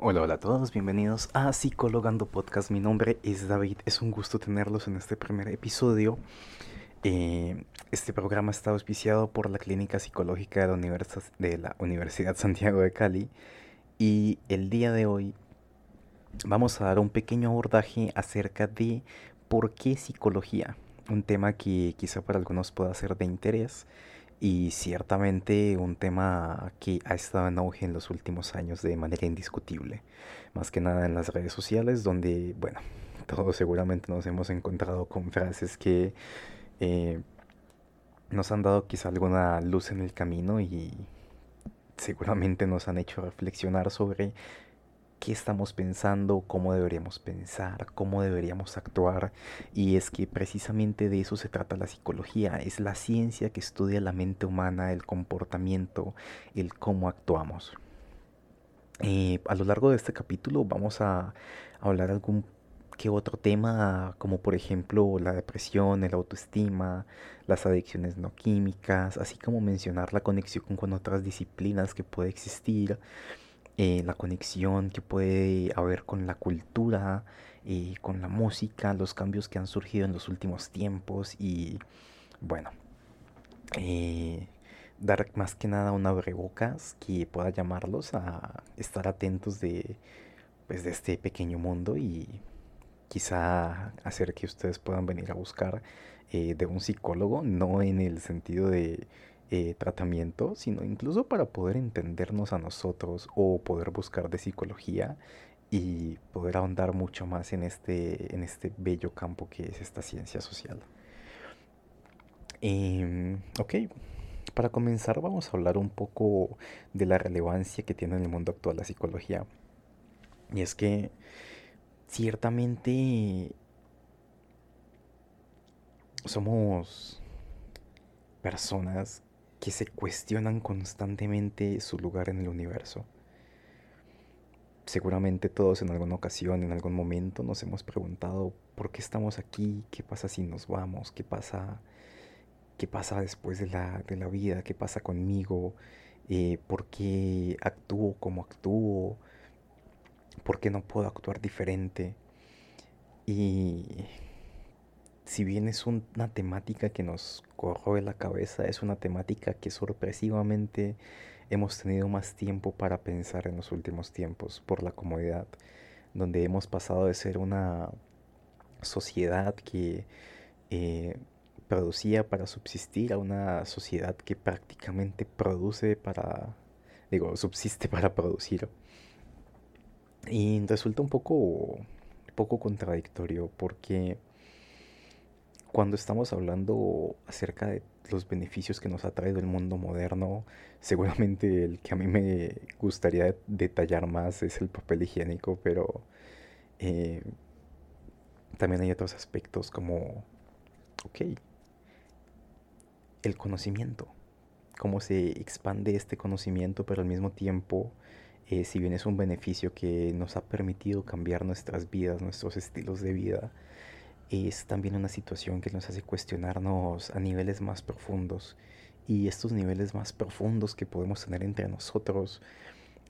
Hola, hola a todos, bienvenidos a Psicologando Podcast. Mi nombre es David, es un gusto tenerlos en este primer episodio. Eh, este programa está auspiciado por la Clínica Psicológica de la, de la Universidad Santiago de Cali y el día de hoy vamos a dar un pequeño abordaje acerca de por qué psicología, un tema que quizá para algunos pueda ser de interés y ciertamente un tema que ha estado en auge en los últimos años de manera indiscutible, más que nada en las redes sociales donde, bueno, todos seguramente nos hemos encontrado con frases que eh, nos han dado quizá alguna luz en el camino y seguramente nos han hecho reflexionar sobre qué estamos pensando, cómo deberíamos pensar, cómo deberíamos actuar. Y es que precisamente de eso se trata la psicología. Es la ciencia que estudia la mente humana, el comportamiento, el cómo actuamos. Eh, a lo largo de este capítulo vamos a hablar algún que otro tema, como por ejemplo la depresión, el autoestima, las adicciones no químicas, así como mencionar la conexión con otras disciplinas que puede existir eh, la conexión que puede haber con la cultura, eh, con la música, los cambios que han surgido en los últimos tiempos y bueno, eh, dar más que nada una abrebocas que pueda llamarlos a estar atentos de, pues, de este pequeño mundo y quizá hacer que ustedes puedan venir a buscar de un psicólogo, no en el sentido de eh, tratamiento, sino incluso para poder entendernos a nosotros o poder buscar de psicología y poder ahondar mucho más en este, en este bello campo que es esta ciencia social. Em, ok, para comenzar vamos a hablar un poco de la relevancia que tiene en el mundo actual la psicología. Y es que ciertamente somos personas que se cuestionan constantemente su lugar en el universo. Seguramente todos en alguna ocasión, en algún momento, nos hemos preguntado por qué estamos aquí, qué pasa si nos vamos, qué pasa, qué pasa después de la, de la vida, qué pasa conmigo, eh, por qué actúo como actúo, por qué no puedo actuar diferente. Y si bien es una temática que nos corroe la cabeza, es una temática que sorpresivamente hemos tenido más tiempo para pensar en los últimos tiempos por la comodidad, donde hemos pasado de ser una sociedad que eh, producía para subsistir a una sociedad que prácticamente produce para, digo, subsiste para producir. Y resulta un poco, poco contradictorio porque cuando estamos hablando acerca de los beneficios que nos ha traído el mundo moderno, seguramente el que a mí me gustaría detallar más es el papel higiénico, pero eh, también hay otros aspectos como, ok, el conocimiento, cómo se expande este conocimiento, pero al mismo tiempo, eh, si bien es un beneficio que nos ha permitido cambiar nuestras vidas, nuestros estilos de vida, es también una situación que nos hace cuestionarnos a niveles más profundos. Y estos niveles más profundos que podemos tener entre nosotros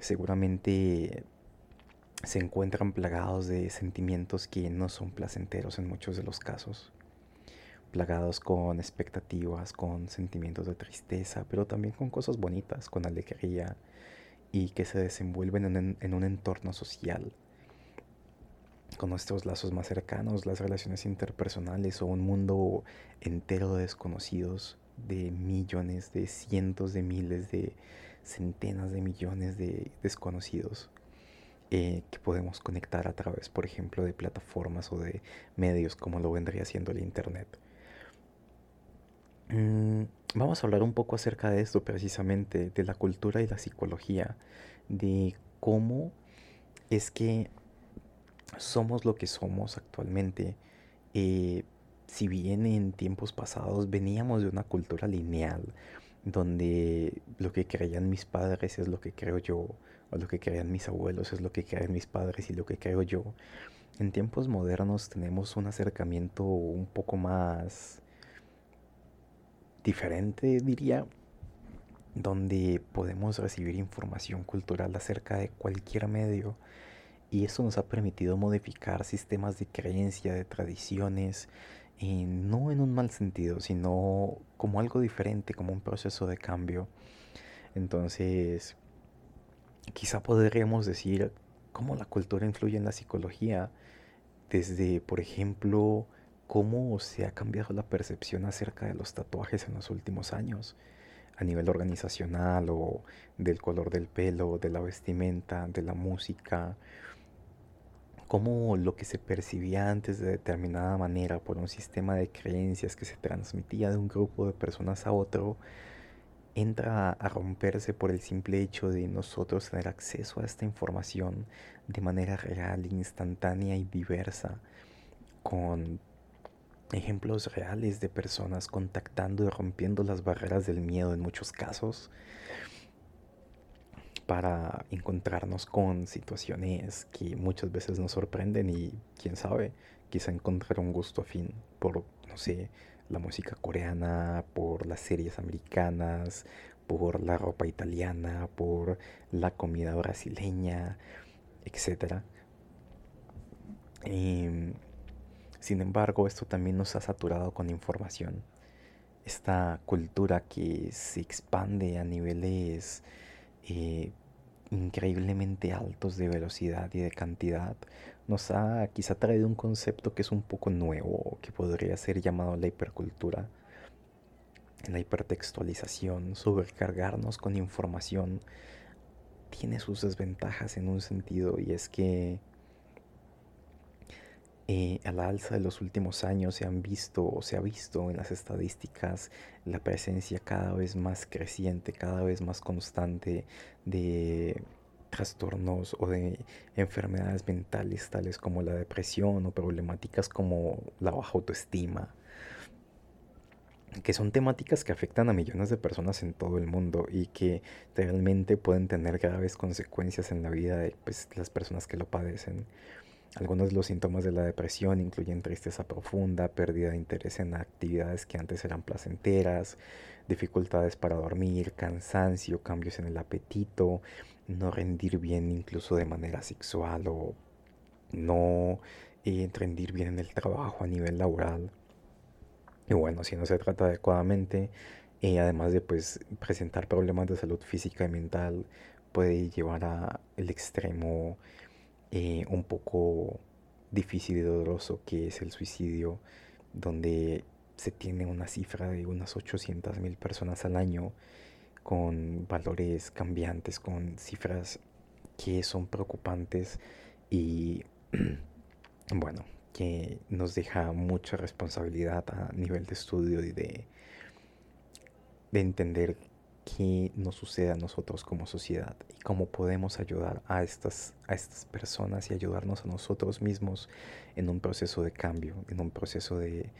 seguramente se encuentran plagados de sentimientos que no son placenteros en muchos de los casos. Plagados con expectativas, con sentimientos de tristeza, pero también con cosas bonitas, con alegría y que se desenvuelven en, en un entorno social con nuestros lazos más cercanos, las relaciones interpersonales o un mundo entero de desconocidos, de millones, de cientos de miles, de centenas de millones de desconocidos eh, que podemos conectar a través, por ejemplo, de plataformas o de medios como lo vendría siendo el Internet. Mm, vamos a hablar un poco acerca de esto precisamente, de la cultura y la psicología, de cómo es que somos lo que somos actualmente. Eh, si bien en tiempos pasados veníamos de una cultura lineal, donde lo que creían mis padres es lo que creo yo, o lo que creían mis abuelos es lo que creen mis padres y lo que creo yo, en tiempos modernos tenemos un acercamiento un poco más diferente, diría, donde podemos recibir información cultural acerca de cualquier medio y eso nos ha permitido modificar sistemas de creencia, de tradiciones, eh, no en un mal sentido, sino como algo diferente, como un proceso de cambio. Entonces, quizá podríamos decir cómo la cultura influye en la psicología, desde, por ejemplo, cómo se ha cambiado la percepción acerca de los tatuajes en los últimos años, a nivel organizacional o del color del pelo, de la vestimenta, de la música, cómo lo que se percibía antes de determinada manera por un sistema de creencias que se transmitía de un grupo de personas a otro, entra a romperse por el simple hecho de nosotros tener acceso a esta información de manera real, instantánea y diversa, con ejemplos reales de personas contactando y rompiendo las barreras del miedo en muchos casos para encontrarnos con situaciones que muchas veces nos sorprenden y quién sabe, quizá encontrar un gusto afín por, no sé, la música coreana, por las series americanas, por la ropa italiana, por la comida brasileña, etc. Em, sin embargo, esto también nos ha saturado con información. Esta cultura que se expande a niveles eh, increíblemente altos de velocidad y de cantidad nos ha quizá traído un concepto que es un poco nuevo, que podría ser llamado la hipercultura, la hipertextualización, sobrecargarnos con información, tiene sus desventajas en un sentido y es que eh, a la alza de los últimos años se han visto o se ha visto en las estadísticas la presencia cada vez más creciente, cada vez más constante de trastornos o de enfermedades mentales tales como la depresión o problemáticas como la baja autoestima, que son temáticas que afectan a millones de personas en todo el mundo y que realmente pueden tener graves consecuencias en la vida de pues, las personas que lo padecen. Algunos de los síntomas de la depresión incluyen tristeza profunda, pérdida de interés en actividades que antes eran placenteras, dificultades para dormir, cansancio, cambios en el apetito, no rendir bien incluso de manera sexual o no eh, rendir bien en el trabajo a nivel laboral. Y bueno, si no se trata adecuadamente, eh, además de pues presentar problemas de salud física y mental, puede llevar a el extremo eh, un poco difícil y doloroso que es el suicidio, donde se tiene una cifra de unas 800 mil personas al año con valores cambiantes, con cifras que son preocupantes y bueno, que nos deja mucha responsabilidad a nivel de estudio y de, de entender qué nos sucede a nosotros como sociedad y cómo podemos ayudar a estas, a estas personas y ayudarnos a nosotros mismos en un proceso de cambio, en un proceso de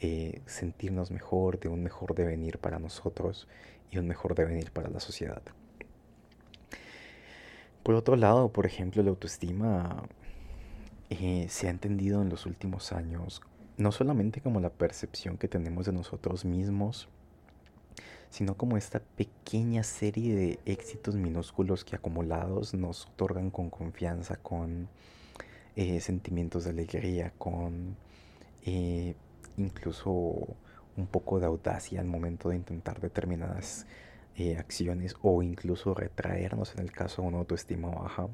eh, sentirnos mejor, de un mejor devenir para nosotros y un mejor devenir para la sociedad. Por otro lado, por ejemplo, la autoestima eh, se ha entendido en los últimos años no solamente como la percepción que tenemos de nosotros mismos, sino como esta pequeña serie de éxitos minúsculos que acumulados nos otorgan con confianza, con eh, sentimientos de alegría, con eh, incluso un poco de audacia al momento de intentar determinadas eh, acciones o incluso retraernos en el caso de una autoestima baja.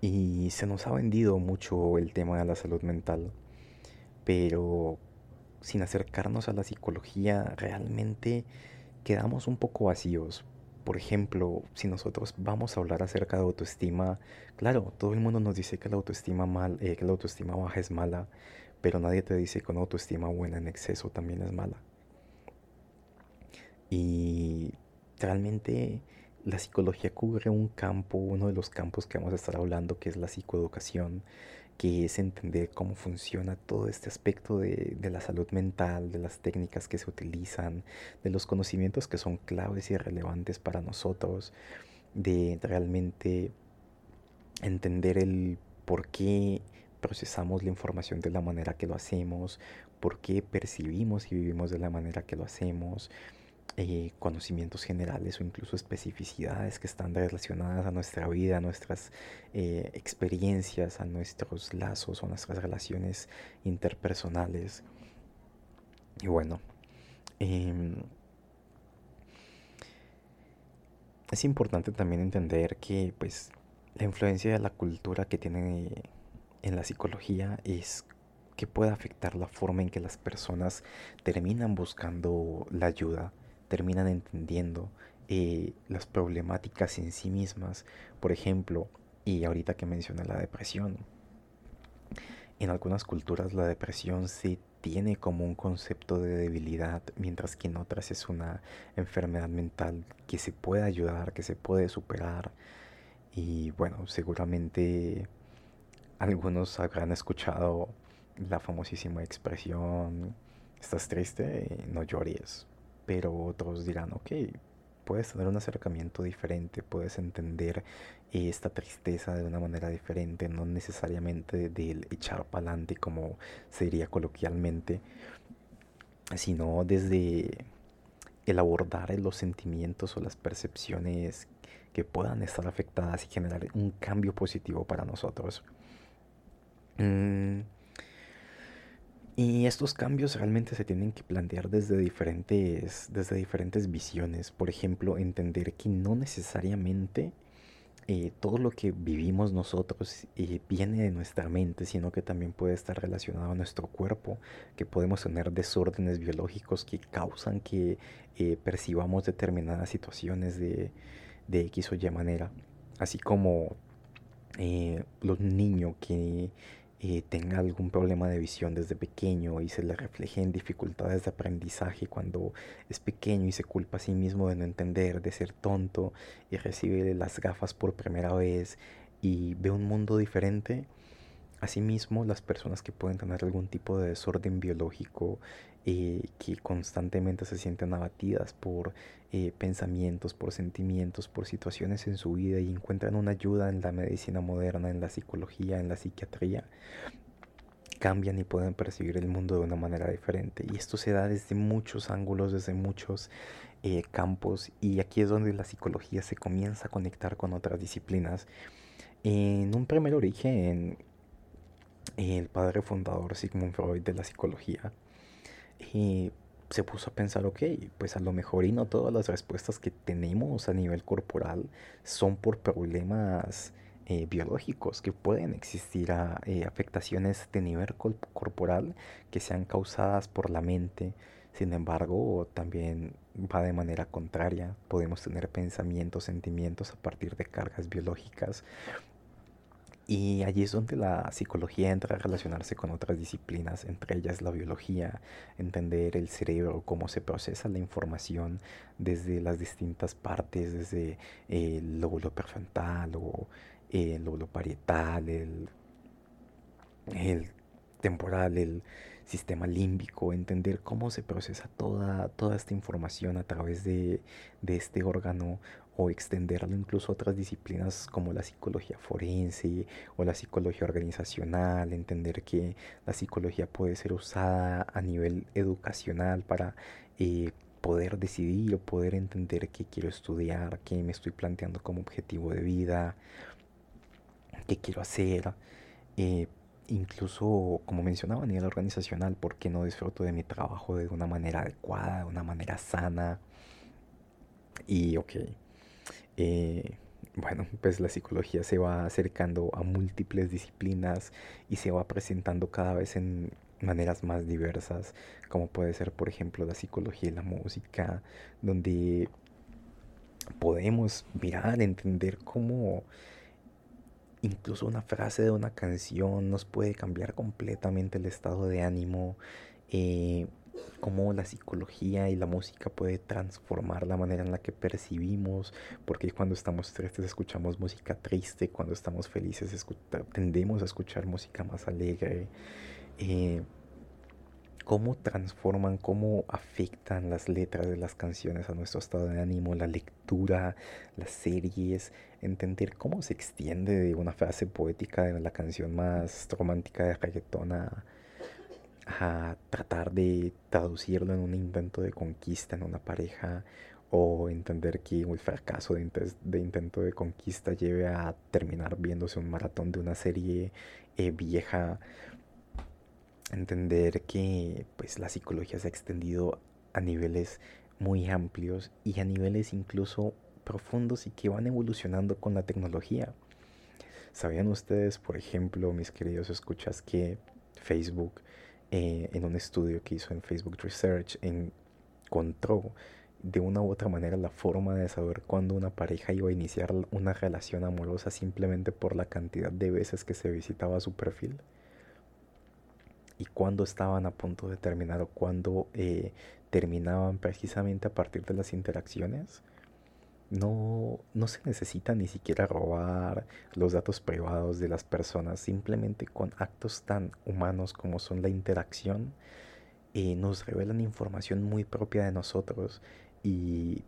Y se nos ha vendido mucho el tema de la salud mental, pero sin acercarnos a la psicología realmente quedamos un poco vacíos. Por ejemplo, si nosotros vamos a hablar acerca de autoestima, claro, todo el mundo nos dice que la autoestima mal, eh, que la autoestima baja es mala, pero nadie te dice que una autoestima buena en exceso también es mala. Y realmente la psicología cubre un campo, uno de los campos que vamos a estar hablando, que es la psicoeducación, que es entender cómo funciona todo este aspecto de, de, la salud mental, de las técnicas que se utilizan, de los conocimientos que son claves y relevantes para nosotros, de realmente entender el por qué procesamos la información de la manera que lo hacemos, por qué percibimos y vivimos de la manera que lo hacemos, eh, conocimientos generales o incluso especificidades que están relacionadas a nuestra vida, a nuestras eh, experiencias, a nuestros lazos o nuestras relaciones interpersonales. Y bueno, em, es importante también entender que pues la influencia de la cultura que tiene en la psicología es que puede afectar la forma en que las personas terminan buscando la ayuda, terminan entendiendo eh, las problemáticas en sí mismas. Por ejemplo, y ahorita que mencioné la depresión, en algunas culturas la depresión se tiene como un concepto de debilidad, mientras que en otras es una enfermedad mental que se puede ayudar, que se puede superar. Y bueno, seguramente algunos habrán escuchado la famosísima expresión, estás triste, no llores. Pero otros dirán, ok, puedes tener un acercamiento diferente, puedes entender esta tristeza de una manera diferente, no necesariamente del echar para adelante como sería coloquialmente, sino desde el abordar los sentimientos o las percepciones que puedan estar afectadas y generar un cambio positivo para nosotros. Mm, y estos cambios realmente se tienen que plantear desde diferentes, desde diferentes visiones. Por ejemplo, entender que no necesariamente eh, todo lo que vivimos nosotros eh, viene de nuestra mente, sino que también puede estar relacionado a nuestro cuerpo, que podemos tener desórdenes biológicos que causan que eh, percibamos determinadas situaciones de, de X o Y manera. Así como los niños que eh, tenga algún problema de visión desde pequeño y se le refleje en dificultades de aprendizaje cuando es pequeño y se culpa a sí mismo de no entender, de ser tonto y recibe las gafas por primera vez y ve un mundo diferente. Asimismo, las personas que pueden tener algún tipo de desorden biológico eh, que constantemente se sienten abatidas por eh, pensamientos, por sentimientos, por situaciones en su vida y encuentran una ayuda en la medicina moderna, en la psicología, en la psiquiatría, cambian y pueden percibir el mundo de una manera diferente. Y esto se da desde muchos ángulos, desde muchos eh, campos y aquí es donde la psicología se comienza a conectar con otras disciplinas. En un primer origen, el padre fundador Sigmund Freud de la psicología, y se puso a pensar, ok, pues a lo mejor y no todas las respuestas que tenemos a nivel corporal son por problemas eh, biológicos, que pueden existir a, eh, afectaciones de nivel corporal que sean causadas por la mente. Sin embargo, también va de manera contraria. Podemos tener pensamientos, sentimientos a partir de cargas biológicas y allí es donde la psicología entra a relacionarse con otras disciplinas, entre ellas la biología, entender el cerebro, cómo se procesa la información desde las distintas partes, desde el lóbulo prefrontal o el lóbulo parietal, el, el temporal, el sistema límbico, entender cómo se procesa toda, toda esta información a través de, de este órgano o extenderlo incluso a otras disciplinas como la psicología forense o la psicología organizacional, entender que la psicología puede ser usada a nivel educacional para eh, poder decidir o poder entender qué quiero estudiar, qué me estoy planteando como objetivo de vida, qué quiero hacer. Eh, incluso, como mencionaba a nivel organizacional, por qué no disfruto de mi trabajo de una manera adecuada, de una manera sana. Y ok, eh, bueno, pues la psicología se va acercando a múltiples disciplinas y se va presentando cada vez en maneras más diversas, como puede ser, por ejemplo, la psicología y la música, donde podemos mirar, entender cómo incluso una frase de una canción nos puede cambiar completamente el estado de ánimo. Eh, cómo la psicología y la música puede transformar la manera en la que percibimos, porque cuando estamos tristes escuchamos música triste, cuando estamos felices tendemos a escuchar música más alegre. Eh, cómo transforman, cómo afectan las letras de las canciones a nuestro estado de ánimo, la lectura, las series, entender cómo se extiende de una frase poética de la canción más romántica de reggaeton a tratar de traducirlo en un intento de conquista en una pareja o entender que el fracaso de, intento de conquista lleve a terminar viéndose un maratón de una serie eh, vieja entender que pues la psicología se ha extendido a niveles muy amplios y a niveles incluso profundos y que van evolucionando con la tecnología. ¿Sabían ustedes, por ejemplo, mis queridos escuchas, que Facebook, eh, en un estudio que hizo en Facebook Research, encontró de una u otra manera la forma de saber cuándo una pareja iba a iniciar una relación amorosa simplemente por la cantidad de veces que se visitaba su perfil? Y cuándo estaban a punto de terminar o cuándo eh, terminaban precisamente a partir de las interacciones. No, no se necesita ni siquiera robar los datos privados de las personas, simplemente con actos tan humanos como son la interacción, eh, nos revelan información muy propia de nosotros y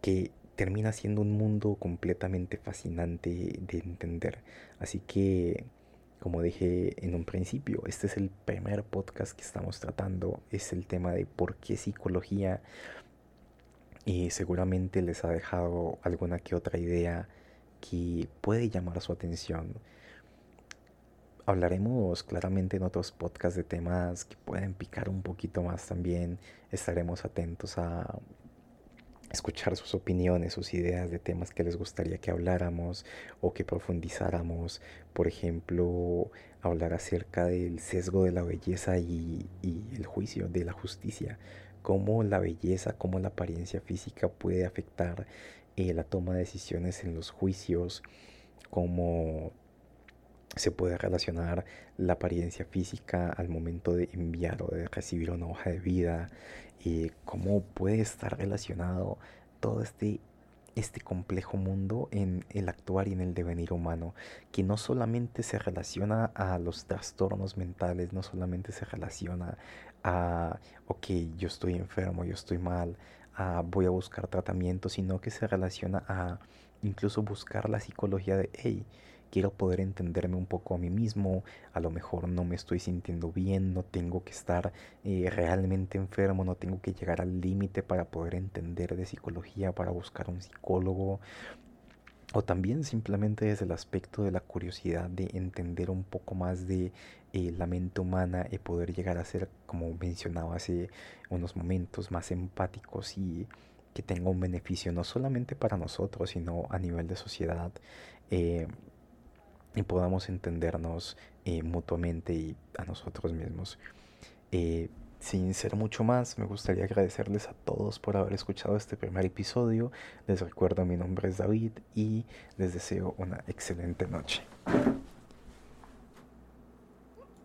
que termina siendo un mundo completamente fascinante de entender. Así que como dije en un principio, este es el primer podcast que estamos tratando, es el tema de por qué psicología y seguramente les ha dejado alguna que otra idea que puede llamar su atención. Hablaremos claramente en otros podcasts de temas que pueden picar un poquito más también. Estaremos atentos a escuchar sus opiniones, sus ideas de temas que les gustaría que habláramos o que profundizáramos. Por ejemplo, hablar acerca del sesgo de la belleza y, el juicio de la justicia. Cómo la belleza, cómo la apariencia física puede afectar eh, la toma de decisiones en los juicios. Cómo se puede relacionar la apariencia física al momento de enviar o de recibir una hoja de vida y cómo puede estar relacionado todo este, este complejo mundo en el actuar y en el devenir humano, que no solamente se relaciona a los trastornos mentales, no solamente se relaciona a, ok, yo estoy enfermo, yo estoy mal, a voy a buscar tratamiento, sino que se relaciona a incluso buscar la psicología de, hey, quiero poder entenderme un poco a mí mismo, a lo mejor no me estoy sintiendo bien, no tengo que estar eh, realmente enfermo, no tengo que llegar al límite para poder entender de psicología, para buscar un psicólogo. O también simplemente desde el aspecto de la curiosidad de entender un poco más de eh, la mente humana y poder llegar a ser, como mencionaba hace unos momentos, más empáticos y que tenga un beneficio no solamente para nosotros, sino a nivel de sociedad. Eh, y podamos entendernos eh, mutuamente y a nosotros mismos. Eh, sin ser mucho más, me gustaría agradecerles a todos por haber escuchado este primer episodio. Les recuerdo mi nombre es David y les deseo una excelente noche.